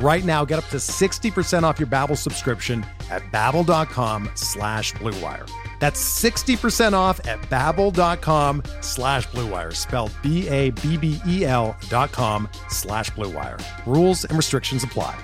Right now, get up to 60% off your Babbel subscription at babbel.com slash bluewire. That's 60% off at babbel.com slash bluewire, spelled B-A-B-B-E-L dot com slash bluewire. Rules and restrictions apply.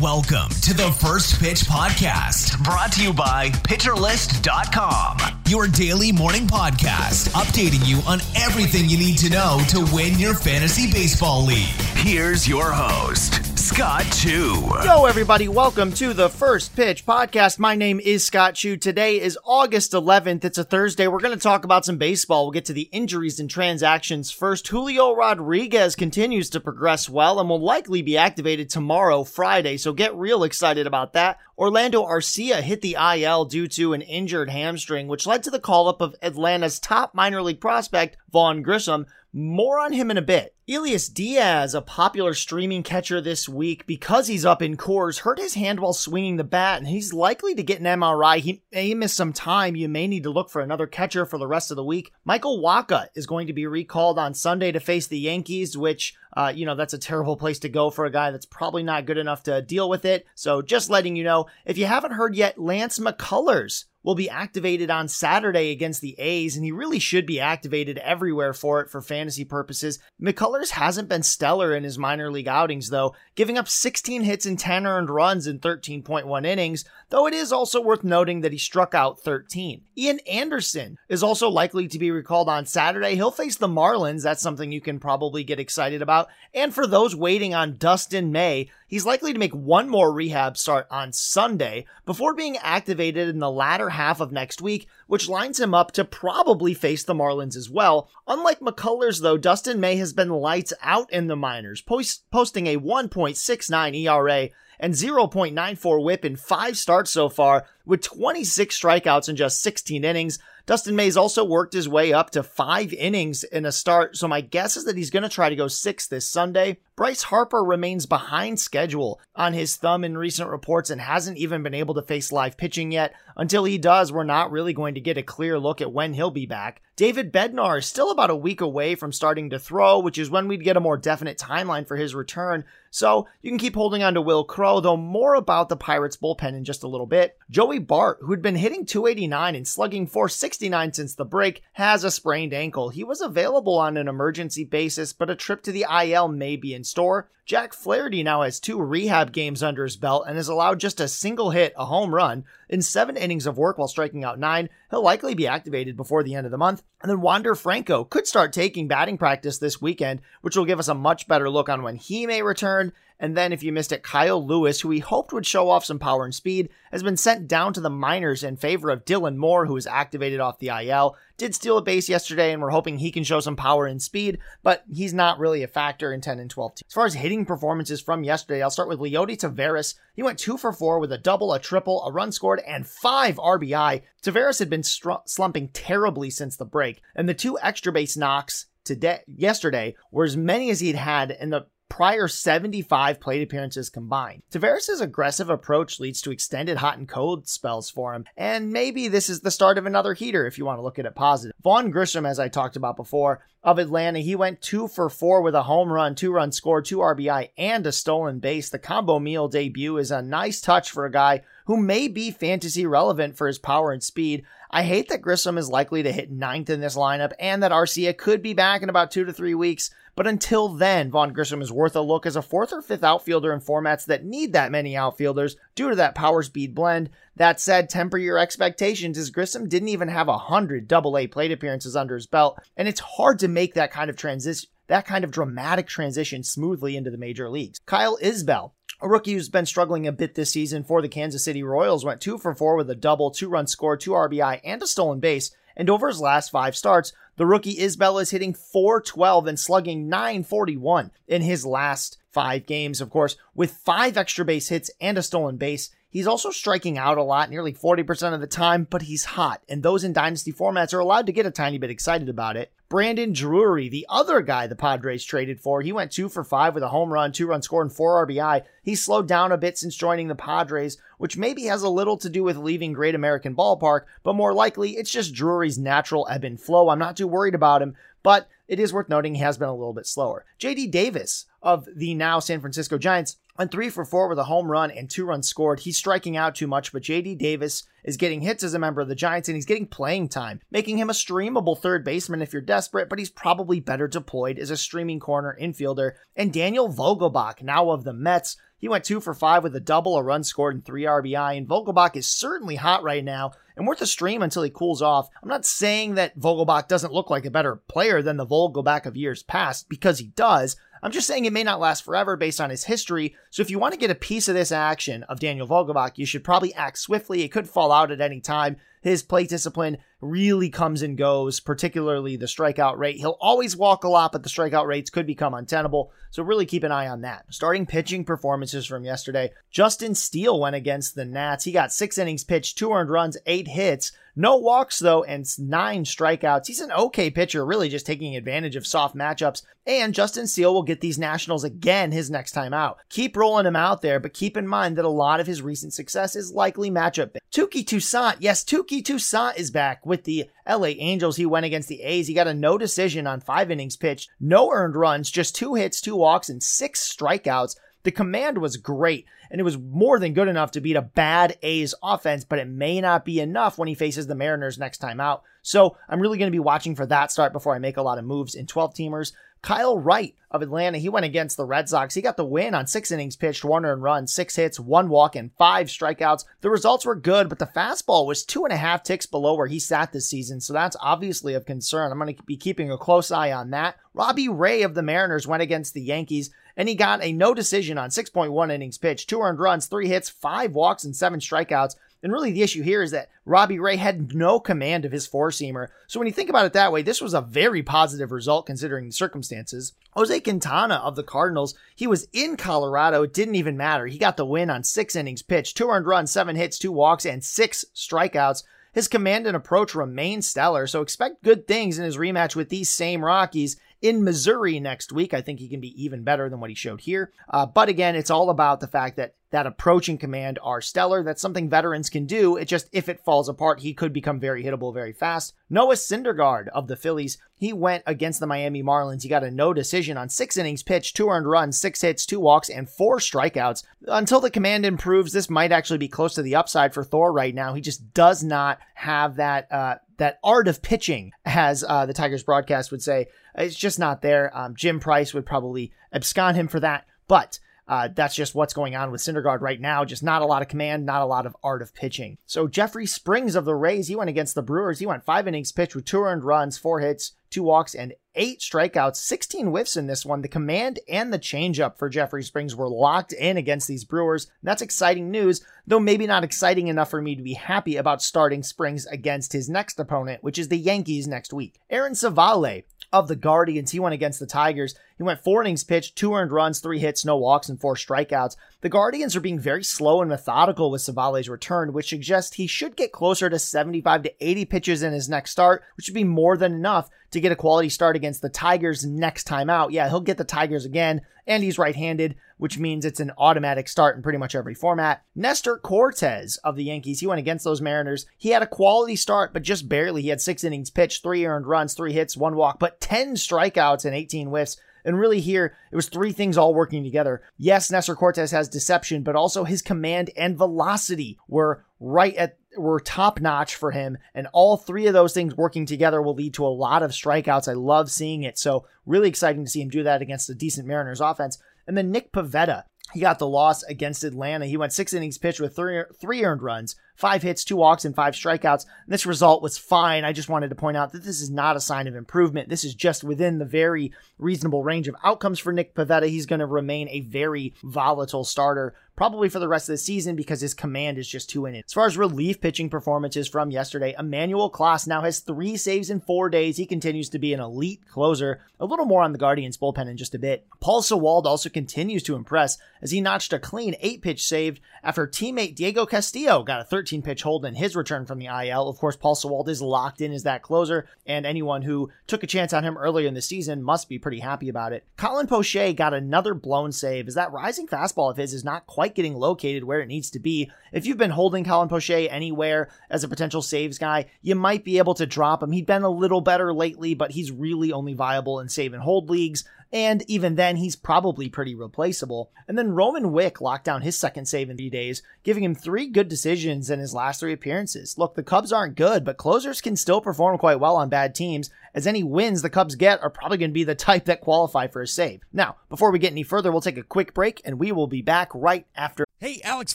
Welcome to the First Pitch Podcast, brought to you by PitcherList.com, your daily morning podcast, updating you on everything you need to know to win your fantasy baseball league. Here's your host, Scott Chu. Yo, everybody, welcome to the First Pitch Podcast. My name is Scott Chu. Today is August 11th. It's a Thursday. We're going to talk about some baseball. We'll get to the injuries and transactions first. Julio Rodriguez continues to progress well and will likely be activated tomorrow, Friday, so get real excited about that. Orlando Arcia hit the IL due to an injured hamstring, which led to the call up of Atlanta's top minor league prospect, Vaughn Grissom. More on him in a bit. Elias Diaz, a popular streaming catcher this week, because he's up in Coors, hurt his hand while swinging the bat, and he's likely to get an MRI. He may miss some time. You may need to look for another catcher for the rest of the week. Michael Wacha is going to be recalled on Sunday to face the Yankees, which, uh, you know, that's a terrible place to go for a guy that's probably not good enough to deal with it. So just letting you know, if you haven't heard yet, Lance McCullers will be activated on Saturday against the A's, and he really should be activated everywhere for it for fantasy purposes. McCullers hasn't been stellar in his minor league outings, though, giving up 16 hits and 10 earned runs in 13.1 innings, though it is also worth noting that he struck out 13. Ian Anderson is also likely to be recalled on Saturday. He'll face the Marlins. That's something you can probably get excited about. And for those waiting on Dustin May, he's likely to make one more rehab start on Sunday before being activated in the latter half of next week, which lines him up to probably face the Marlins as well. Unlike McCullers, though, Dustin May has been lights out in the minors, post- posting a 1.69 ERA and 0.94 whip in five starts so far, with 26 strikeouts in just 16 innings. Dustin May's also worked his way up to five innings in a start, so my guess is that he's going to try to go six this Sunday. Bryce Harper remains behind schedule on his thumb in recent reports and hasn't even been able to face live pitching yet. Until he does, we're not really going to get a clear look at when he'll be back. David Bednar is still about a week away from starting to throw, which is when we'd get a more definite timeline for his return. So you can keep holding on to Wil Crowe, though more about the Pirates bullpen in just a little bit. Joey Bart, who'd been hitting 289 and slugging 469 since the break, has a sprained ankle. He was available on an emergency basis, but a trip to the IL may be in store. Jack Flaherty now has two rehab games under his belt and has allowed just a single hit, a home run, in seven innings of work while striking out nine. He'll likely be activated before the end of the month. And then Wander Franco could start taking batting practice this weekend, which will give us a much better look on when he may return. And then, if you missed it, Kyle Lewis, who we hoped would show off some power and speed, has been sent down to the minors in favor of Dylan Moore, who was activated off the IL. Did steal a base yesterday, and we're hoping he can show some power and speed, but he's not really a factor in 10 and 12. As far as hitting performances from yesterday, I'll start with Leody Taveras. He went two for four with a double, a triple, a run scored, and five RBI. Taveras had been str- slumping terribly since the break, and the two extra base knocks today yesterday were as many as he'd had in the prior 75 plate appearances combined. Taveras' aggressive approach leads to extended hot and cold spells for him, and maybe this is the start of another heater if you want to look at it positive. Vaughn Grissom, as I talked about before, of Atlanta, he went two for four with a home run, two run score, two RBI, and a stolen base. The combo meal debut is a nice touch for a guy who may be fantasy relevant for his power and speed. I hate that Grissom is likely to hit ninth in this lineup and that Arcia could be back in about two to three weeks. But until then, Vaughn Grissom is worth a look as a fourth or fifth outfielder in formats that need that many outfielders due to that power speed blend. That said, temper your expectations as Grissom didn't even have a hundred double A plate appearances under his belt, and it's hard to make that kind of transition that kind of dramatic transition smoothly into the major leagues. Kyle Isbel, a rookie who's been struggling a bit this season for the Kansas City Royals, went two for four with a double, two run score, two RBI, and a stolen base. And over his last five starts, the rookie Isbel is hitting 412 and slugging 941 in his last five games, of course, with five extra base hits and a stolen base. He's also striking out a lot, nearly 40% of the time, but he's hot, and those in dynasty formats are allowed to get a tiny bit excited about it. Brandon Drury, the other guy the Padres traded for, he went two for five with a home run, two run score, and four RBI. He slowed down a bit since joining the Padres, which maybe has a little to do with leaving Great American Ballpark, but more likely it's just Drury's natural ebb and flow. I'm not too worried about him, but it is worth noting he has been a little bit slower. JD Davis of the now San Francisco Giants went three for four with a home run and two runs scored. He's striking out too much, but JD Davis is getting hits as a member of the Giants and he's getting playing time, making him a streamable third baseman if you're desperate, but he's probably better deployed as a streaming corner infielder. And Daniel Vogelbach, now of the Mets, he went two for five with a double, a run scored, and three RBI. And Vogelbach is certainly hot right now and worth a stream until he cools off. I'm not saying that Vogelbach doesn't look like a better player than the Vogelbach of years past because he does. I'm just saying it may not last forever based on his history. So if you want to get a piece of this action of Daniel Vogelbach, you should probably act swiftly. It could fall out at any time. His plate discipline really comes and goes, particularly the strikeout rate. He'll always walk a lot, but the strikeout rates could become untenable. So really keep an eye on that. Starting pitching performances from yesterday. Justin Steele went against the Nats. He got six innings pitched, two earned runs, eight hits. No walks, though, and nine strikeouts. He's an okay pitcher, really just taking advantage of soft matchups. And Justin Steele will get these Nationals again his next time out. Keep rolling him out there, but keep in mind that a lot of his recent success is likely matchup. Touki Toussaint, yes, Touki Toussaint is back with the LA Angels. He went against the A's. He got a no decision on five innings pitched, no earned runs, just two hits, two walks, and six strikeouts. The command was great, and it was more than good enough to beat a bad A's offense, but it may not be enough when he faces the Mariners next time out. So I'm really going to be watching for that start before I make a lot of moves in 12 teamers. Kyle Wright of Atlanta, he went against the Red Sox. He got the win on six innings pitched, one earned run, six hits, one walk, and five strikeouts. The results were good, but the fastball was two and a half ticks below where he sat this season, so that's obviously of concern. I'm going to be keeping a close eye on that. Robbie Ray of the Mariners went against the Yankees and he got a no decision on 6.1 innings pitched, two earned runs, three hits, five walks, and seven strikeouts. And really, the issue here is that Robbie Ray had no command of his four seamer. So when you think about it that way, this was a very positive result considering the circumstances. Jose Quintana of the Cardinals, he was in Colorado. It didn't even matter. He got the win on six innings pitched, two earned runs, seven hits, two walks, and six strikeouts. His command and approach remain stellar, so expect good things in his rematch with these same Rockies in Missouri next week. I think he can be even better than what he showed here. Uh, but again, it's all about the fact that that approach and command are stellar. That's something veterans can do. It just, if it falls apart, he could become very hittable very fast. Noah Syndergaard of the Phillies, he went against the Miami Marlins. He got a no decision on six innings pitched, two earned runs, six hits, two walks, and four strikeouts. Until the command improves, this might actually be close to the upside for Thor right now. He just does not have that, uh, that art of pitching, as uh, the Tigers broadcast would say. It's just not there. Um, Jim Price would probably abscond him for that, but uh, that's just what's going on with Syndergaard right now. Just not a lot of command, not a lot of art of pitching. So Jeffrey Springs of the Rays, he went against the Brewers. He went five innings pitched with two earned runs, four hits, two walks, and eight strikeouts, 16 whiffs in this one. The command and the changeup for Jeffrey Springs were locked in against these Brewers. That's exciting news, though maybe not exciting enough for me to be happy about starting Springs against his next opponent, which is the Yankees next week. Aaron Civale of the Guardians. He went against the Tigers. He went four innings pitched, two earned runs, three hits, no walks, and four strikeouts. The Guardians are being very slow and methodical with Civale's return, which suggests he should get closer to 75 to 80 pitches in his next start, which would be more than enough to get a quality start against the Tigers next time out. Yeah, he'll get the Tigers again, and he's right handed, which means it's an automatic start in pretty much every format. Nestor Cortes of the Yankees, he went against those Mariners. He had a quality start, but just barely. He had six innings pitched, three earned runs, three hits, one walk, but 10 strikeouts and 18 whiffs. And really here, it was three things all working together. Yes, Nestor Cortes has deception, but also his command and velocity were right at were top notch for him. And all three of those things working together will lead to a lot of strikeouts. I love seeing it. So really exciting to see him do that against a decent Mariners offense. And then Nick Pivetta, he got the loss against Atlanta. He went six innings pitched with three, three earned runs, five hits, two walks, and five strikeouts. And this result was fine. I just wanted to point out that this is not a sign of improvement. This is just within the very reasonable range of outcomes for Nick Pivetta. He's going to remain a very volatile starter probably for the rest of the season because his command is just too in it. As far as relief pitching performances from yesterday, Emmanuel Clase now has three saves in four days. He continues to be an elite closer. A little more on the Guardians bullpen in just a bit. Paul Sewald also continues to impress as he notched a clean eight pitch save after teammate Diego Castillo got a 13 pitch hold in his return from the IL. Of course, Paul Sewald is locked in as that closer, and anyone who took a chance on him earlier in the season must be pretty happy about it. Colin Poche got another blown save as that rising fastball of his is not quite quite getting located where it needs to be. If you've been holding Colin Poche anywhere as a potential saves guy, you might be able to drop him. He'd been a little better lately, but he's really only viable in save and hold leagues. And even then, he's probably pretty replaceable. And then Rowan Wick locked down his second save in three days, giving him three good decisions in his last three appearances. Look, the Cubs aren't good, but closers can still perform quite well on bad teams, as any wins the Cubs get are probably going to be the type that qualify for a save. Now, before we get any further, we'll take a quick break and we will be back right after. Hey, Alex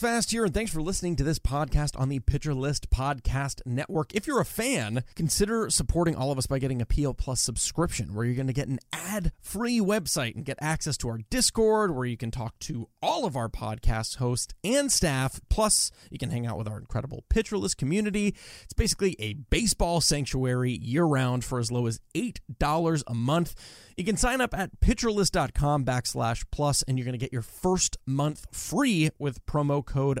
Fast here, and thanks for listening to this podcast on the Pitcher List Podcast Network. If you're a fan, consider supporting all of us by getting a PL Plus subscription, where you're going to get an ad free website and get access to our Discord, where you can talk to all of our podcast hosts and staff. Plus, you can hang out with our incredible Pitcher List community. It's basically a baseball sanctuary year round for as low as $8 a month. You can sign up at pitcherlist.com backslash plus, and you're going to get your first month free with promo code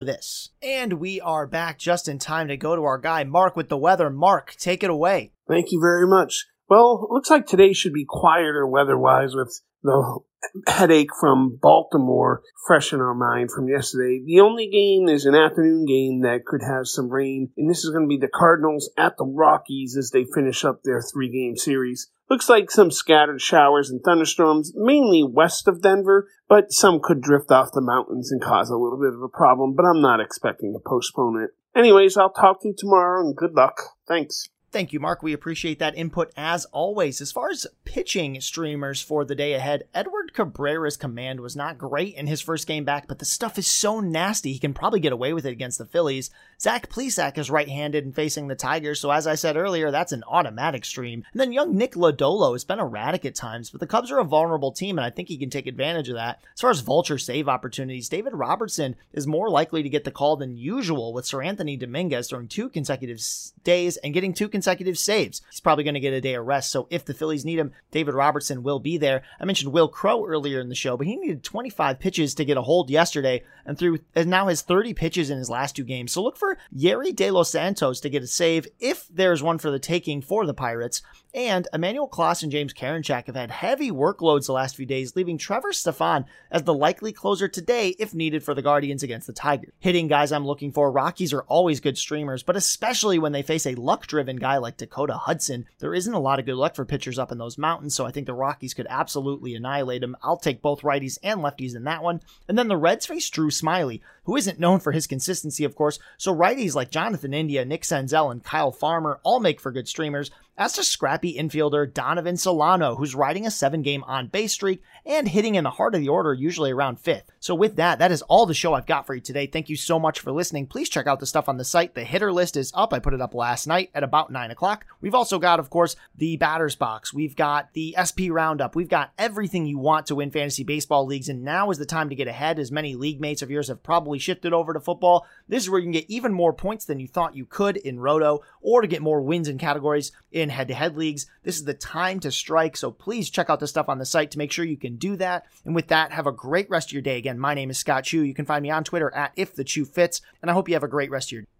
this. And we are back just in time to go to our guy, Mark, with the weather. Mark, take it away. Thank you very much. Well, looks like today should be quieter weather wise with the headache from Baltimore fresh in our mind from yesterday. The only game is an afternoon game that could have some rain, and this is going to be the Cardinals at the Rockies as they finish up their three game series. Looks like some scattered showers and thunderstorms, mainly west of Denver, but some could drift off the mountains and cause a little bit of a problem, but I'm not expecting to postpone it. Anyways, I'll talk to you tomorrow and good luck. Thanks. Thank you, Mark. We appreciate that input as always. As far as pitching streamers for the day ahead, Edward Cabrera's command was not great in his first game back, but the stuff is so nasty he can probably get away with it against the Phillies. Zach Plesac is right-handed and facing the Tigers, so as I said earlier, that's an automatic stream. And then young Nick Lodolo has been erratic at times, but the Cubs are a vulnerable team, and I think he can take advantage of that. As far as vulture save opportunities, David Robertson is more likely to get the call than usual, with Seranthony Dominguez throwing two consecutive days and getting two consecutive saves. He's probably going to get a day of rest. So if the Phillies need him, David Robertson will be there. I mentioned Wil Earlier in the show, but he needed 25 pitches to get a hold yesterday and through and now has 30 pitches in his last two games. So look for Yerry De Los Santos to get a save if there's one for the taking for the Pirates. And Emmanuel Clase and James Karinchak have had heavy workloads the last few days, leaving Trevor Stephan as the likely closer today if needed for the Guardians against the Tigers. Hitting guys I'm looking for, Rockies are always good streamers, but especially when they face a luck driven guy like Dakota Hudson, there isn't a lot of good luck for pitchers up in those mountains, so I think the Rockies could absolutely annihilate him. I'll take both righties and lefties in that one. And then the Reds face Drew Smyly, who isn't known for his consistency, of course, so righties like Jonathan India, Nick Senzel, and Kyle Farmer all make for good streamers as to scrappy infielder Donovan Solano, who's riding a seven game on base streak and hitting in the heart of the order, usually around fifth. So, with that, that is all the show I've got for you today. Thank you so much for listening. Please check out the stuff on the site. The hitter list is up. I put it up last night at about nine o'clock. We've also got, of course, the batters box. We've got the SP roundup. We've got everything you want to win fantasy baseball leagues. And now is the time to get ahead, as many league mates of yours have probably shifted over to football. This is where you can get even more points than you thought you could in Roto, or to get more wins in categories in win head to head leagues. This is the time to strike. So please check out the stuff on the site to make sure you can do that. And with that, have a great rest of your day. Again, my name is Scott Chu. You can find me on Twitter at if the Chu fits. And I hope you have a great rest of your day.